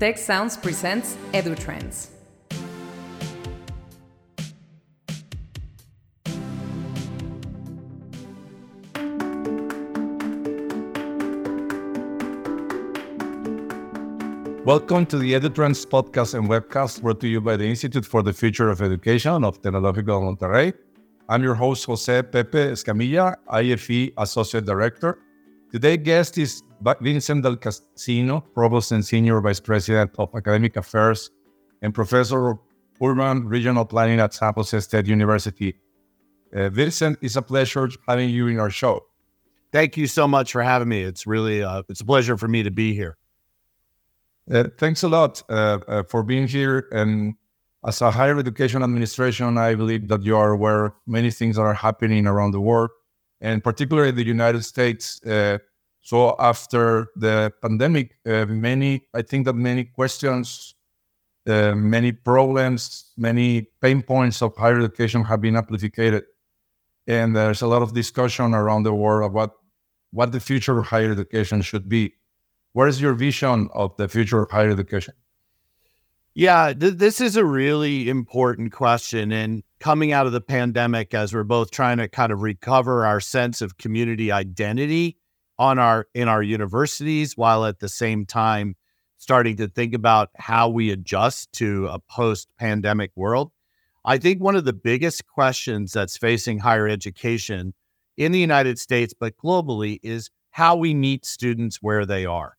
Tec Sounds presents EduTrends. Welcome to the EduTrends podcast and webcast brought to you by the Institute for the Future of Education of Tecnológico Monterrey. I'm your host, Jose Pepe Escamilla, IFE Associate Director. Today's guest is Vincent Del Casino, Provost and Senior Vice President of Academic Affairs and Professor of Urban Regional Planning at San Jose State University. Uh, Vincent, it's a pleasure having you in our show. Thank you so much for having me. It's really uh, it's a pleasure for me to be here. Uh, thanks a lot uh, uh, for being here. And as a higher education administration, I believe that you are aware of many things that are happening around the world, and particularly the United States. So after the pandemic, uh, many I think that many questions, uh, many problems, many pain points of higher education have been amplified, and there's a lot of discussion around the world about what the future of higher education should be. What is your vision of the future of higher education? Yeah, th- this is a really important question. And coming out of the pandemic, as we're both trying to kind of recover our sense of community identity on our in our universities, while at the same time starting to think about how we adjust to a post-pandemic world. I think one of the biggest questions that's facing higher education in the United States, but globally, is how we meet students where they are,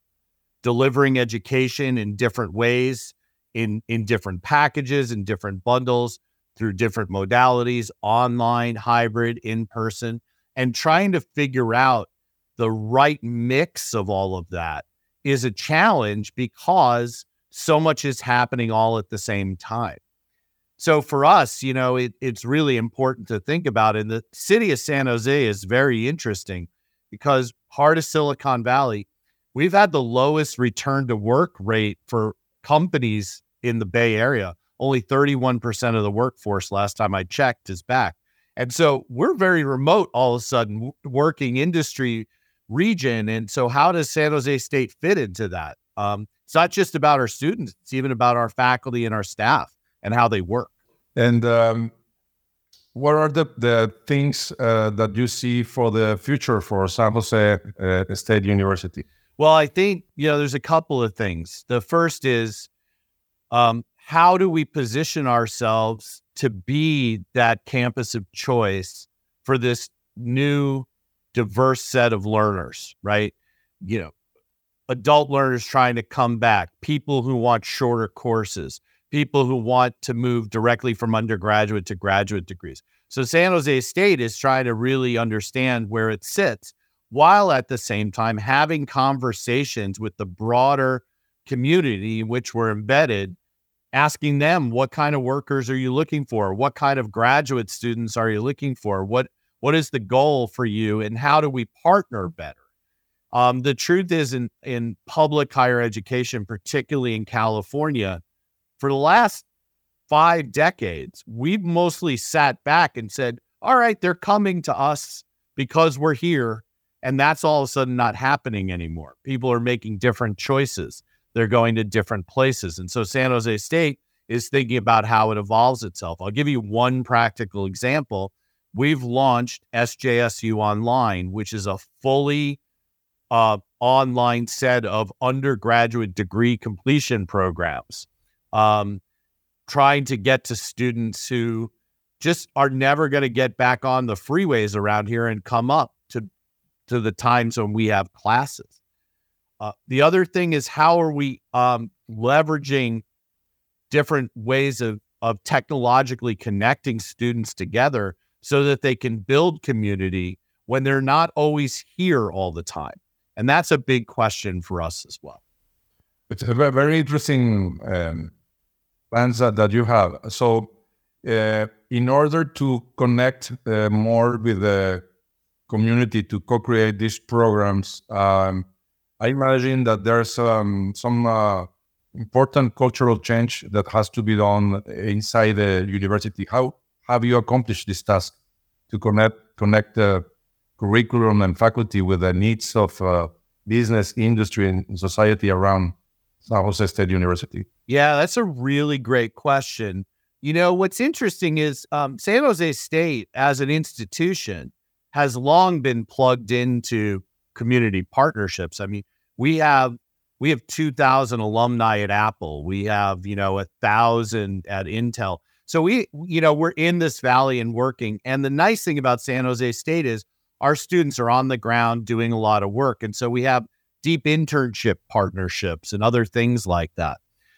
delivering education in different ways in in different packages in different bundles through different modalities online hybrid in person and trying to figure out the right mix of all of that is a challenge because so much is happening all at the same time so for us you know it, it's really important to think about and the city of san jose is very interesting because part of silicon valley we've had the lowest return to work rate for companies in the Bay Area. Only 31% of the workforce last time I checked is back. And so we're very remote all of a sudden, working industry region. And so, how does San Jose State fit into that? Um, it's not just about our students, it's even about our faculty and our staff and how they work. And um, what are the, the things uh, that you see for the future for San Jose uh, State University? Well, I think, you know, there's a couple of things. The first is um, how do we position ourselves to be that campus of choice for this new diverse set of learners, right? You know, adult learners trying to come back, people who want shorter courses, people who want to move directly from undergraduate to graduate degrees. So San Jose State is trying to really understand where it sits while at the same time having conversations with the broader community in which we're embedded, asking them what kind of workers are you looking for? What kind of graduate students are you looking for? What what is the goal for you and how do we partner better? Um, the truth is in, in public higher education, particularly in California, for the last five decades, we've mostly sat back and said, all right, they're coming to us because we're here. And that's all of a sudden not happening anymore. People are making different choices they're going to different places. And so San Jose State is thinking about how it evolves itself. I'll give you one practical example. We've launched SJSU Online, which is a fully uh, online set of undergraduate degree completion programs, um, trying to get to students who just are never going to get back on the freeways around here and come up to to the times when we have classes. Uh, the other thing is how are we um, leveraging different ways of of technologically connecting students together so that they can build community when they're not always here all the time, and that's a big question for us as well. It's a very interesting um, that, that you have. So, uh, in order to connect uh, more with the community to co-create these programs. Um, I imagine that there's um, some uh, important cultural change that has to be done inside the university. How have you accomplished this task to connect connect the curriculum and faculty with the needs of uh, business, industry, and society around San Jose State University? Yeah, that's a really great question. You know, what's interesting is um, San Jose State as an institution has long been plugged into community partnerships. I mean, we have we have 2000 alumni at Apple. We have, you know, a thousand at Intel. So we, you know, we're in this valley and working. And the nice thing about San Jose State is our students are on the ground doing a lot of work. And so we have deep internship partnerships and other things like that.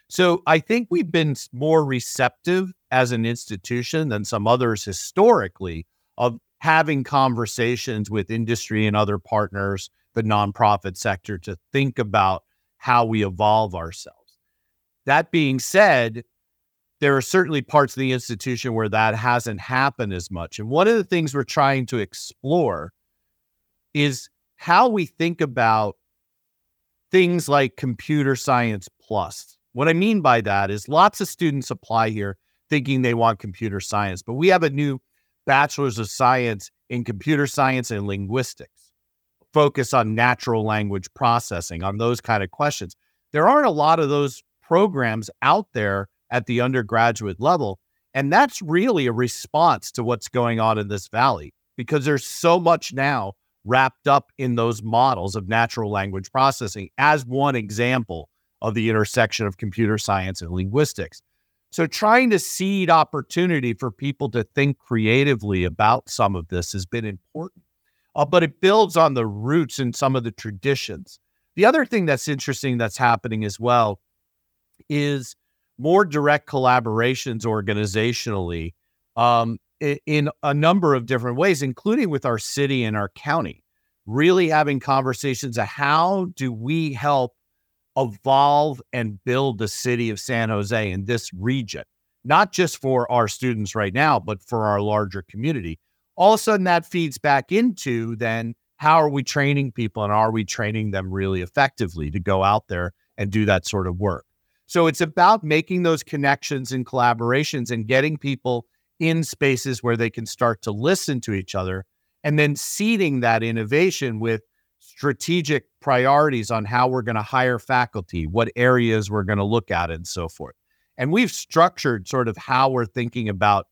So I think we've been more receptive as an institution than some others historically of having conversations with industry and other partners, the nonprofit sector to think about how we evolve ourselves. That being said, there are certainly parts of the institution where that hasn't happened as much. And one of the things we're trying to explore is how we think about things like computer science plus. What I mean by that is lots of students apply here thinking they want computer science, but we have a new bachelor's of science in computer science and linguistics, focus on natural language processing, on those kind of questions. There aren't a lot of those programs out there at the undergraduate level. And that's really a response to what's going on in this valley because there's so much now wrapped up in those models of natural language processing as one example of the intersection of computer science and linguistics. So, trying to seed opportunity for people to think creatively about some of this has been important, uh, but it builds on the roots and some of the traditions. The other thing that's interesting that's happening as well is more direct collaborations organizationally um, in a number of different ways, including with our city and our county. Really having conversations of how do we help evolve and build the city of San Jose in this region, not just for our students right now, but for our larger community. All of a sudden, that feeds back into then how are we training people and are we training them really effectively to go out there and do that sort of work? So it's about making those connections and collaborations and getting people in spaces where they can start to listen to each other and then seeding that innovation with strategic priorities on how we're going to hire faculty, what areas we're going to look at, and so forth. And we've structured sort of how we're thinking about,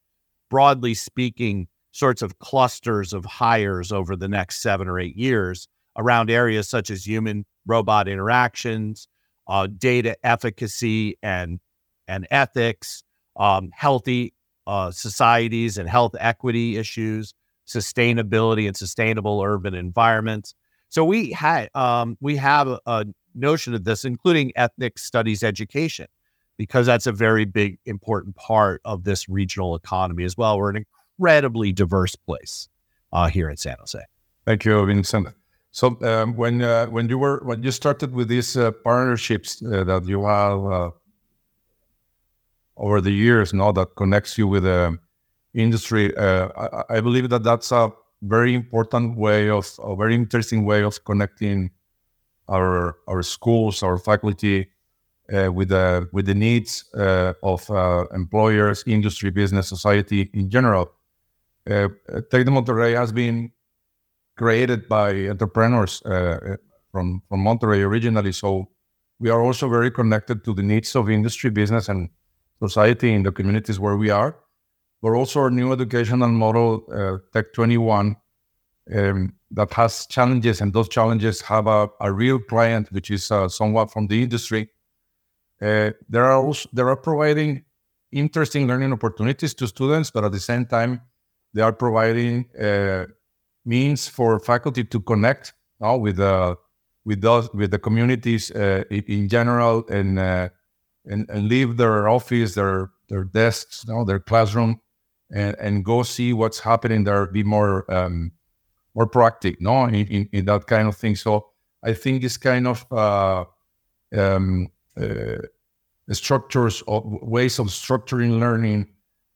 broadly speaking, sorts of clusters of hires over the next seven or eight years around areas such as human robot interactions, uh, data efficacy and and ethics, um, healthy uh, societies and health equity issues, sustainability and sustainable urban environments. So we had um, we have a, notion of this, including ethnic studies education, because that's a very big important part of this regional economy as well. We're an incredibly diverse place uh, here in San Jose. Thank you, Vincent. So um, when uh, when you were when you started with these uh, partnerships uh, that you have uh, over the years, now that connects you with the industry, uh, I, I, believe that that's a very important way of a very interesting way of connecting our our schools, our faculty uh, with the with the needs of employers, industry, business, society in general. Uh, Tec de Monterrey has been created by entrepreneurs uh, from from Monterrey originally. So we are also very connected to the needs of industry, business, and society in the communities where we are. But also our new educational model, uh, Tec 21, um, that has challenges, and those challenges have a, a real client, which is uh, somewhat from the industry. Uh, there are also, they are providing interesting learning opportunities to students, but at the same time, they are providing uh, means for faculty to connect uh, with the with those with the communities uh, in, general and, uh, and and leave their office, their their desks, you know, their classroom, and and go see what's happening there. Be more um, more proactive, no, in, in, in, that kind of thing. So I think it's kind of uh, um, uh, structures or ways of structuring learning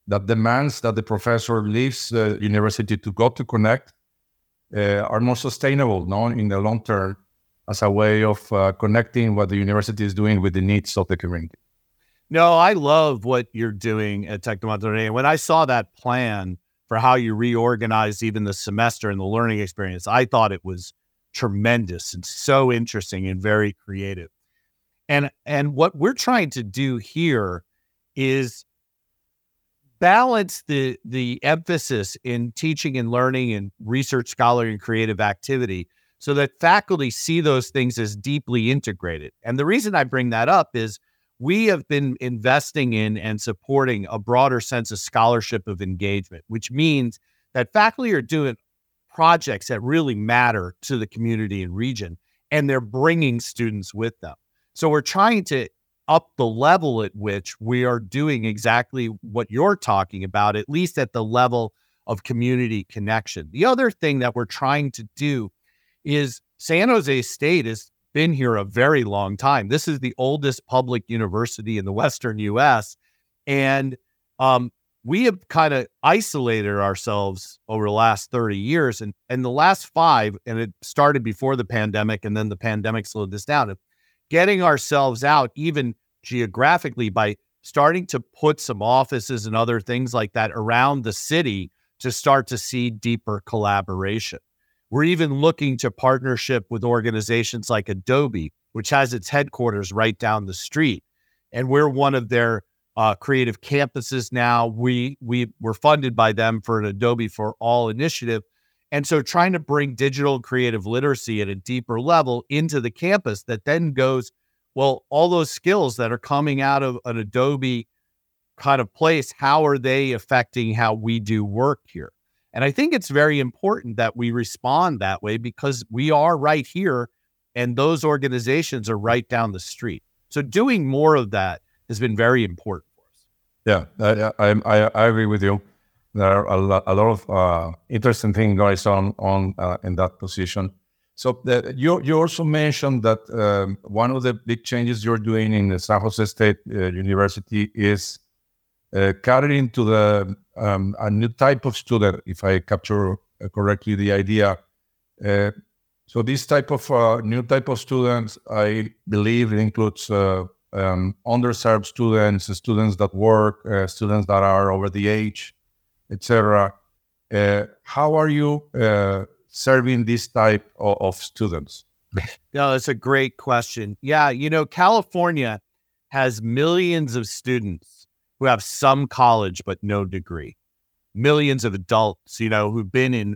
that demands that the professor leaves the university to go to connect uh, are more sustainable no, in the long term as a way of uh, connecting what the university is doing with the needs of the community. No, I love what you're doing at Tec de Monterrey. And when I saw that plan for how you reorganized even the semester and the learning experience, I thought it was tremendous and so interesting and very creative. And and what we're trying to do here is balance the the emphasis in teaching and learning and research scholarly and creative activity so that faculty see those things as deeply integrated. And the reason I bring that up is we have been investing in and supporting a broader sense of scholarship of engagement, which means that faculty are doing projects that really matter to the community and region, and they're bringing students with them. So we're trying to up the level at which we are doing exactly what you're talking about, at least at the level of community connection. The other thing that we're trying to do is San Jose State has been here a very long time. This is the oldest public university in the Western US. And um, we have kind of isolated ourselves over the last 30 years. And, and the last five, and it started before the pandemic, and then the pandemic slowed this down getting ourselves out even geographically by starting to put some offices and other things like that around the city to start to see deeper collaboration. We're even looking to partnership with organizations like Adobe, which has its headquarters right down the street. And we're one of their uh, creative campuses now. We we were funded by them for an Adobe for All initiative, and so trying to bring digital creative literacy at a deeper level into the campus that then goes, well, all those skills that are coming out of an Adobe kind of place, how are they affecting how we do work here? And I think it's very important that we respond that way because we are right here and those organizations are right down the street. So doing more of that has been very important for us. Yeah, I, I, I agree with you there are a lot, a lot of uh, interesting things going on on uh, in that position. So the, you you also mentioned that um, one of the big changes you're doing in the San Jose State uh, University is uh, carrying to the um, a new type of student, if I capture uh, correctly the idea. Uh, so this type of new type of students, I believe, it includes. Um, underserved students, students that work, students that are over the age, etc. Uh, how are you uh, serving this type of, of students? no, that's a great question. Yeah, you know, California has millions of students who have some college but no degree. Millions of adults, you know, who've been in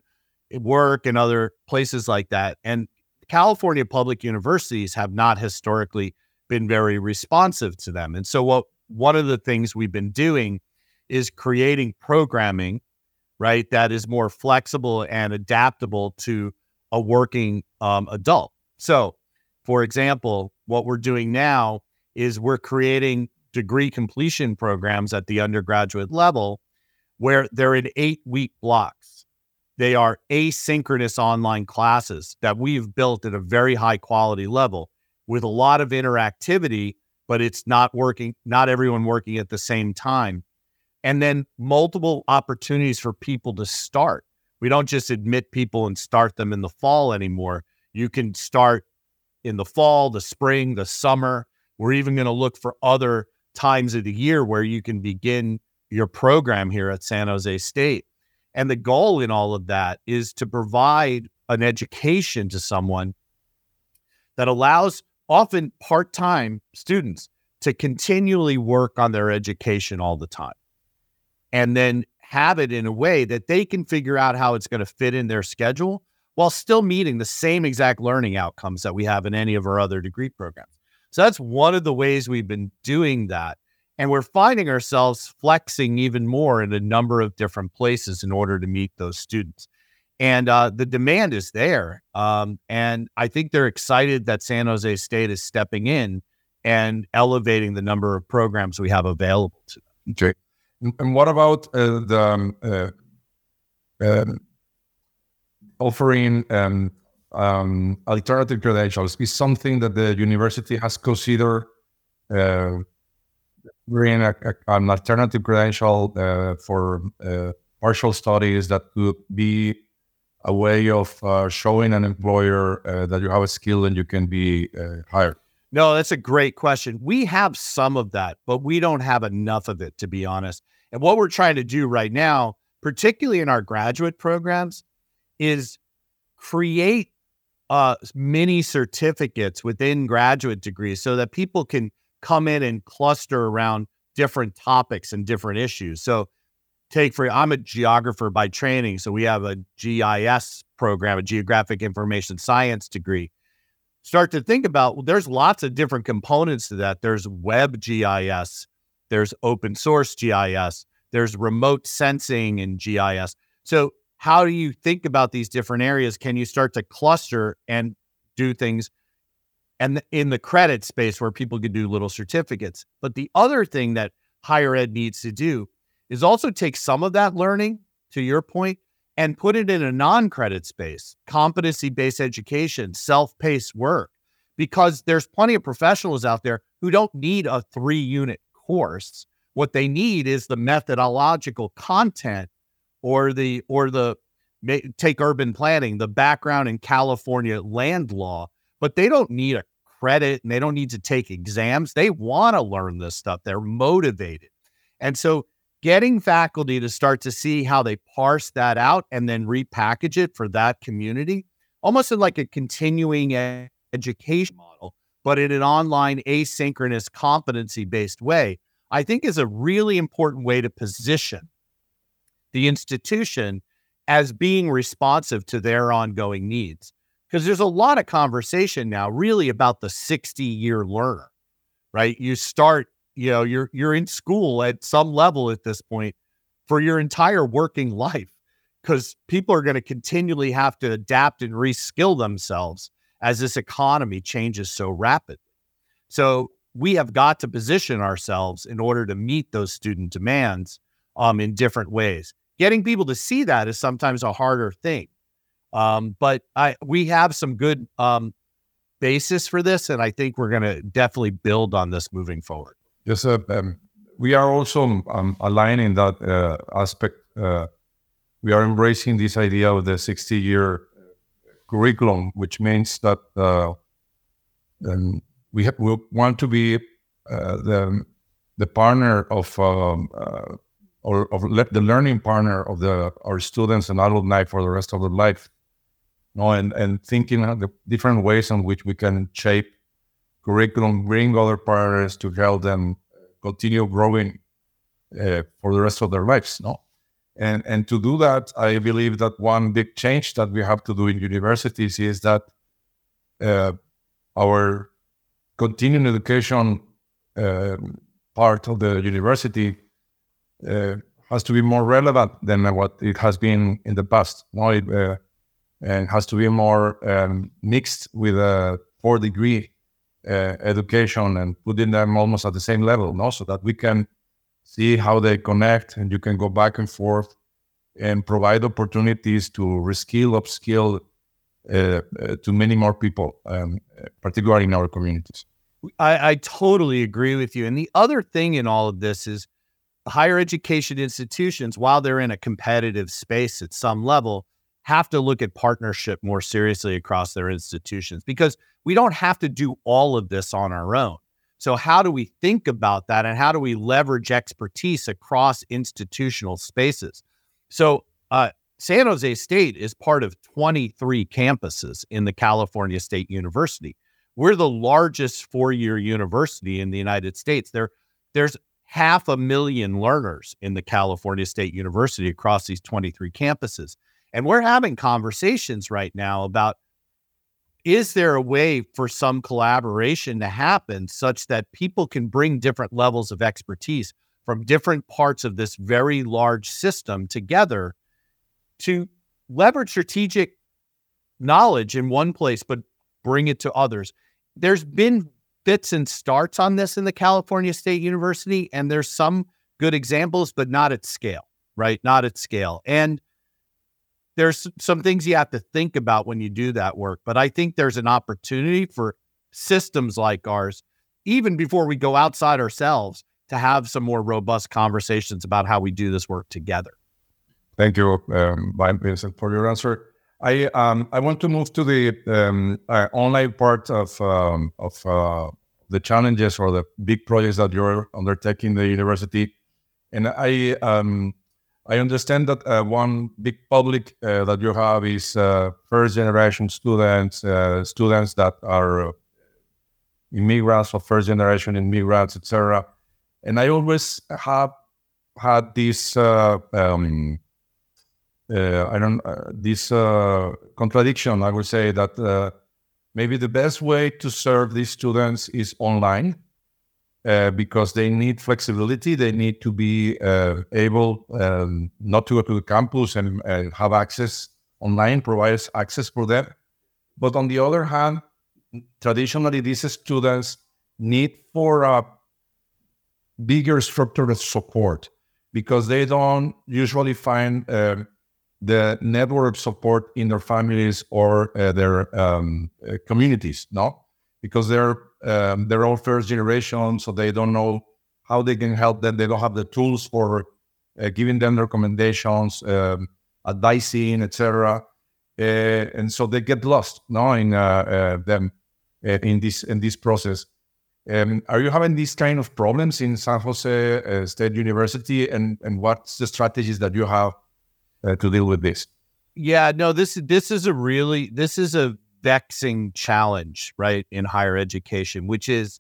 work and other places like that. And California public universities have not historically been very responsive to them. And so what one of the things we've been doing is creating programming, right, that is more flexible and adaptable to a working um, adult. So, for example, what we're doing now is we're creating degree completion programs at the undergraduate level where they're in eight week blocks. They are asynchronous online classes that we've built at a very high quality level with a lot of interactivity, but it's not working, not everyone working at the same time and then multiple opportunities for people to start. We don't just admit people and start them in the fall anymore. You can start in the fall, the spring, the summer. We're even going to look for other times of the year where you can begin your program here at San Jose State. And the goal in all of that is to provide an education to someone that allows often part time students to continually work on their education all the time and then have it in a way that they can figure out how it's going to fit in their schedule while still meeting the same exact learning outcomes that we have in any of our other degree programs. So that's one of the ways we've been doing that. And we're finding ourselves flexing even more in a number of different places in order to meet those students. And uh, the demand is there. Um, and I think they're excited that San Jose State is stepping in and elevating the number of programs we have available to them. Okay. And what about uh, the um, uh, um, offering um, um, alternative credentials? Is something that the university has considered uh, bringing a, a, an alternative credential uh, for uh, partial studies that could be a way of uh, showing an employer that you have a skill and you can be hired? No, that's a great question. We have some of that, but we don't have enough of it, to be honest. And what we're trying to do right now, particularly in our graduate programs, is create uh, mini certificates within graduate degrees so that people can come in and cluster around different topics and different issues. So, take for I'm a geographer by training, so we have a GIS program, a geographic information science degree. Start to think about well, there's lots of different components to that. There's web GIS, there's open source GIS, there's remote sensing and GIS. So how do you think about these different areas? Can you start to cluster and do things and in the credit space where people can do little certificates? But the other thing that higher ed needs to do is also take some of that learning, to your point, and put it in a non credit space, competency based education, self paced work, because there's plenty of professionals out there who don't need a three unit course. What they need is the methodological content or the or the take urban planning, the background in California land law, but they don't need a credit and they don't need to take exams. They want to learn this stuff. They're motivated. And so getting faculty to start to see how they parse that out and then repackage it for that community, almost in like a continuing education model, but in an online asynchronous competency based way, I think is a really important way to position the institution as being responsive to their ongoing needs. Because there's a lot of conversation now really about the 60 year learner, right? You start, you know, you're you're in school at some level at this point for your entire working life because people are going to continually have to adapt and reskill themselves as this economy changes so rapidly. So we have got to position ourselves in order to meet those student demands um, in different ways getting people to see that is sometimes a harder thing. Um, but I we have some good um, basis for this, and I think we're going to definitely build on this moving forward. Yes, um, we are also um, aligning that uh, aspect. Uh, we are embracing this idea of the 60 year curriculum, which means that uh, um, we, have, we want to be uh, the the partner of um, uh, or of the learning partner of the our students and alumni for the rest of their life. You know, and, and thinking the different ways in which we can shape curriculum, bring other partners to help them continue growing uh, for the rest of their lives. No, and and to do that, I believe that one big change that we have to do in universities is that uh, our continuing education uh, part of the university uh, has to be more relevant than what it has been in the past. Now it uh, and has to be more um, mixed with a four degree uh, education and putting them almost at the same level, no? so that we can see how they connect and you can go back and forth and provide opportunities to reskill, upskill uh, uh, to many more people, um, particularly in our communities. I, I totally agree with you. And the other thing in all of this is higher education institutions, while they're in a competitive space at some level, have to look at partnership more seriously across their institutions because we don't have to do all of this on our own. So, how do we think about that and how do we leverage expertise across institutional spaces? So, uh, San Jose State is part of 23 campuses in the California State University. We're the largest four year university in the United States. There, there's half a million learners in the California State University across these 23 campuses. And we're having conversations right now about is there a way for some collaboration to happen such that people can bring different levels of expertise from different parts of this very large system together to leverage strategic knowledge in one place, but bring it to others? There's been fits and starts on this in the California State University, and there's some good examples, but not at scale, right? Not at scale. And there's some things you have to think about when you do that work. But I think there's an opportunity for systems like ours, even before we go outside ourselves, to have some more robust conversations about how we do this work together. Thank you, um, Vincent, for your answer. I um, I want to move to the um, uh, online part of um, of uh, the challenges or the big projects that you're undertaking the university, and I um, I understand that uh, one big public uh, that you have is uh, first generation students, uh, students that are uh, immigrants or first generation immigrants, etc. And I always have had this, uh, um, I don't, this contradiction. I would say that maybe the best way to serve these students is online uh, because they need flexibility. They need to be uh, able um, not to go to the campus and, and, have access online, provides access for them. But on the other hand, traditionally, these students need for a bigger structured support because they don't usually find um, the network support in their families or uh, their um, uh, communities, no? Because they're um, they're all first generation, so they don't know how they can help them. They don't have the tools for uh, giving them recommendations, um, advising, etc. Uh, and so they get lost, no, in uh, uh, them in this in this process. Um, are you having these kind of problems in San Jose State University, and and what's the strategies that you have to deal with this? Yeah, no, this this is a really this is a vexing challenge, right, in higher education, which is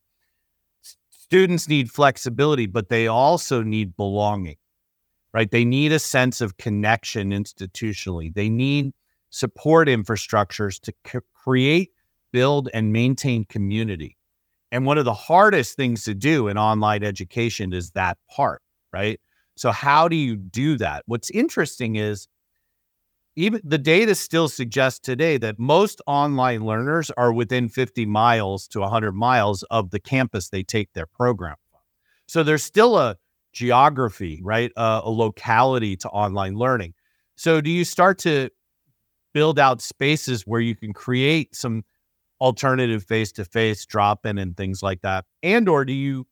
students need flexibility, but they also need belonging, right? They need a sense of connection institutionally. They need support infrastructures to c- create, build, and maintain community. And one of the hardest things to do in online education is that part, right? So, how do you do that? What's interesting is even the data still suggests today that most online learners are within 50 miles to 100 miles of the campus they take their program from. So there's still a geography, right? Uh, a locality to online learning. So do you start to build out spaces where you can create some alternative face-to-face drop-in and things like that? And or do you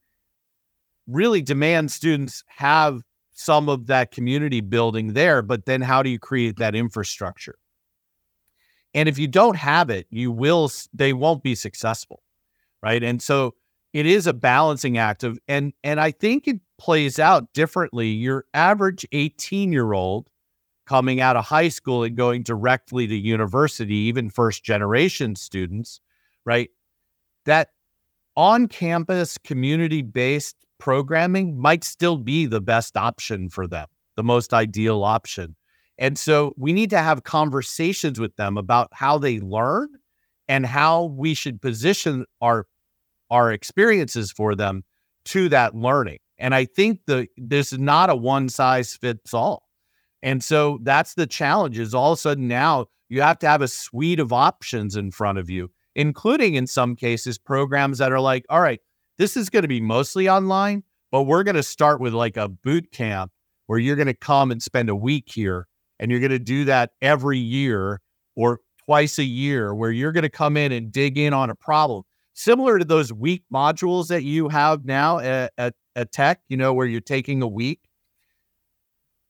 really demand students have some of that community building there, but then how do you create that infrastructure? And if you don't have it, you will they won't be successful. Right? And so it is a balancing act of and and I think it plays out differently. Your average 18-year-old coming out of high school and going directly to university, even first generation students, right? That on campus community based programming might still be the best option for them, the most ideal option. And so we need to have conversations with them about how they learn and how we should position our our experiences for them to that learning. And I think the this is not a one size fits all. And so that's the challenge is all of a sudden now you have to have a suite of options in front of you, including in some cases programs that are like, all right, this is going to be mostly online, but we're going to start with like a boot camp where you're going to come and spend a week here and you're going to do that every year or twice a year where you're going to come in and dig in on a problem. Similar to those week modules that you have now at, at, at Tec you know where you're taking a week.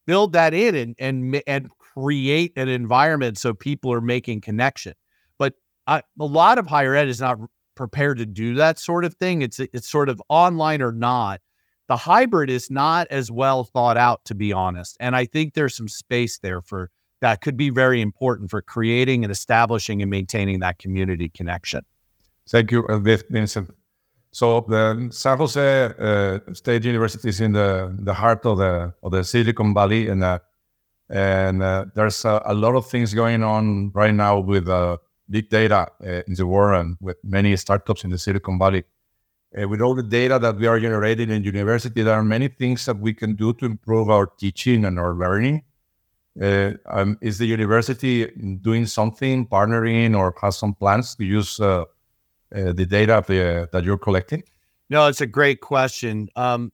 Build that in and and and create an environment so people are making connection. But I, a lot of higher ed is not prepared to do that sort of thing. It's it's sort of online or not. The hybrid is not as well thought out, to be honest. And I think there's some space there for that could be very important for creating and establishing and maintaining that community connection. Thank you, Vincent. So the San Jose uh, State University is in the, the heart of the of the Silicon Valley, and uh, and uh, there's a, a, lot of things going on right now with uh, big data uh, in the world and with many startups in the Silicon Valley. Uh, with all the data that we are generating in university, there are many things that we can do to improve our teaching and our learning. Uh, um, is the university doing something, partnering, or has some plans to use uh, uh, the data the, that you're collecting? No, it's a great question. Um,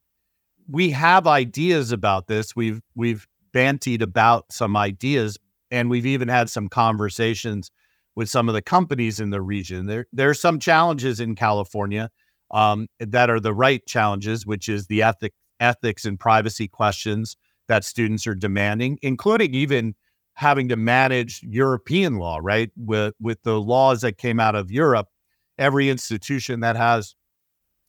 we have ideas about this. We've we've bantied about some ideas, and we've even had some conversations with some of the companies in the region. There, there are some challenges in California um, that are the right challenges, which is the ethic, ethics and privacy questions that students are demanding, including even having to manage European law, right? With with the laws that came out of Europe, every institution that has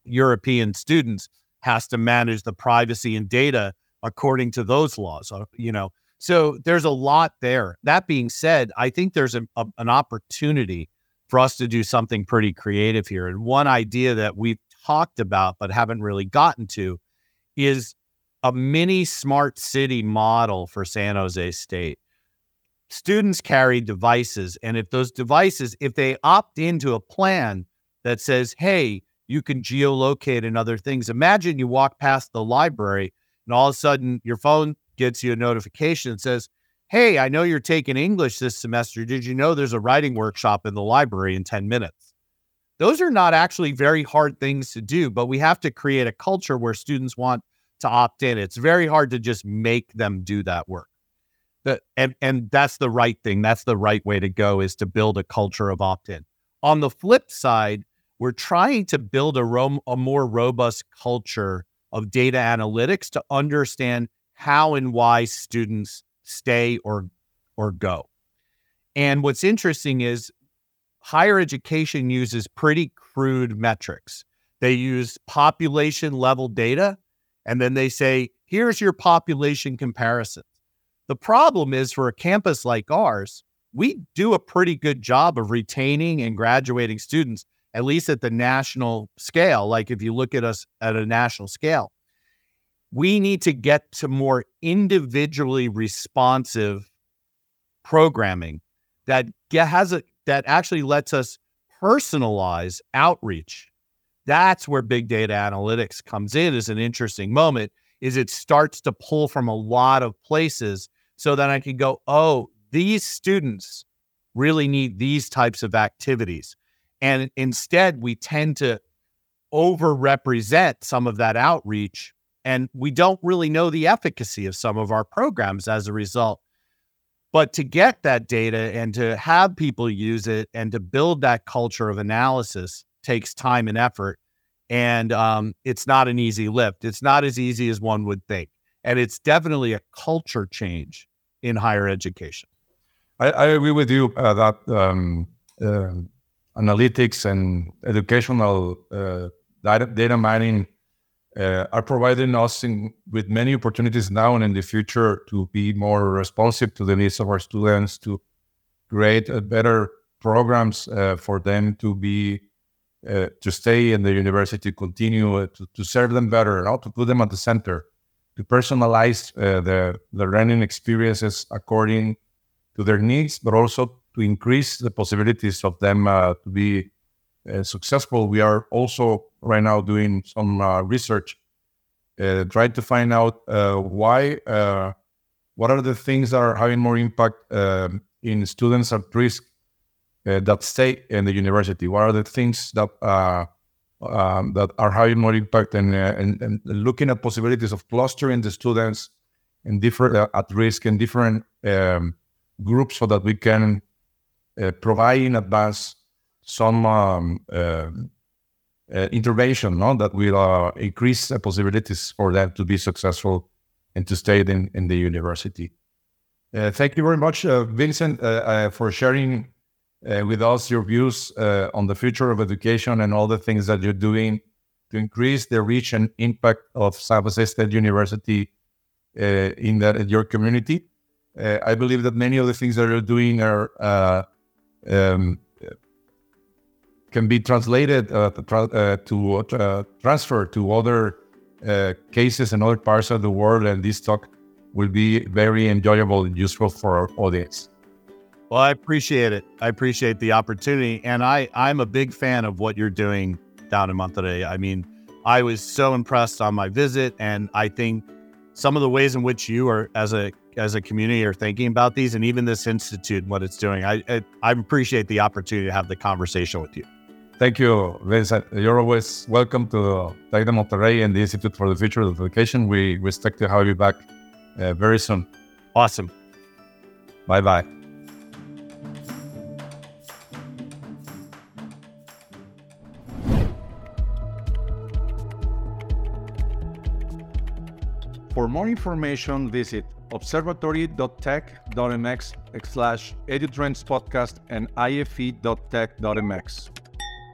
European students has to manage the privacy and data according to those laws. uh, You know, so there's a lot there. That being said, I think there's a, a, an opportunity for us to do something pretty creative here. And one idea that we've talked about but haven't really gotten to is a mini smart city model for San Jose State. Students carry devices, and if those devices, if they opt into a plan that says, hey, you can geolocate and other things, imagine you walk past the library and all of a sudden your phone gets you a notification that says, Hey, I know you're taking English this semester. Did you know there's a writing workshop in the library in 10 minutes? Those are not actually very hard things to do, but we have to create a culture where students want to opt in. It's very hard to just make them do that work. And, and that's the right thing. That's the right way to go is to build a culture of opt in. On the flip side, we're trying to build a, ro- a more robust culture of data analytics to understand how and why students stay or or go. And what's interesting is higher education uses pretty crude metrics. They use population level data and then they say, here's your population comparisons. The problem is for a campus like ours, we do a pretty good job of retaining and graduating students, at least at the national scale. Like if you look at us at a national scale, we need to get to more individually responsive programming that has a that actually lets us personalize outreach. That's where big data analytics comes in as an interesting moment is it starts to pull from a lot of places so that i can go oh these students really need these types of activities. And instead we tend to overrepresent some of that outreach and we don't really know the efficacy of some of our programs as a result. But to get that data and to have people use it and to build that culture of analysis takes time and effort. And um, it's not an easy lift. It's not as easy as one would think. And it's definitely a culture change in higher education. I, I agree with you uh, that um, uh, analytics and educational uh, data, data mining are providing us in, with many opportunities now and in the future to be more responsive to the needs of our students, to create uh, better programs uh, for them to be uh, to stay in the university, continue uh, to, to serve them better, not to put them at the center, to personalize uh, the the learning experiences according to their needs, but also to increase the possibilities of them to be uh, successful, we are also right now doing some uh, research, uh, trying to find out why, what are the things that are having more impact um, in students at risk that stay in the university. What are the things that um, that are having more impact and, and, and looking at possibilities of clustering the students in different uh, at risk in different um, groups so that we can uh, provide in advance some um, uh, uh, intervention no? that will uh, increase the possibilities for them to be successful and to stay in, in the university. Uh, thank you very much, uh, Vincent, uh, for sharing with us your views on the future of education and all the things that you're doing to increase the reach and impact of San Jose State University in, that, in your community. I believe that many of the things that you're doing are um, can be translated uh, uh, to uh, transfer to other uh, cases in other parts of the world, and this talk will be very enjoyable and useful for our audience. Well, I appreciate it. I appreciate the opportunity, and I I'm a big fan of what you're doing down in Monterrey. I mean, I was so impressed on my visit, and I think some of the ways in which you are as a as a community are thinking about these, and even this institute and what it's doing. I I, I appreciate the opportunity to have the conversation with you. Thank you, Vincent. You're always welcome to Tec de Monterrey and the Institute for the Future of Education. We expect to have you back uh, very soon. Awesome. Bye bye. For more information, visit observatory.tec.mx/slash-edutrends-podcast and ife.tec.mx.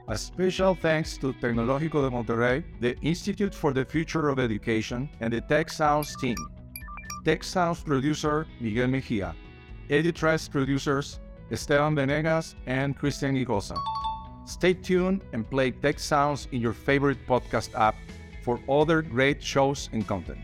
A special thanks to Tecnológico de Monterrey, the Institute for the Future of Education, and the Tec Sounds team. Tec Sounds producer Miguel Mejia, EduTrends producers Esteban Venegas and Christian Igosa. Stay tuned and play Tec Sounds in your favorite podcast app for other great shows and content.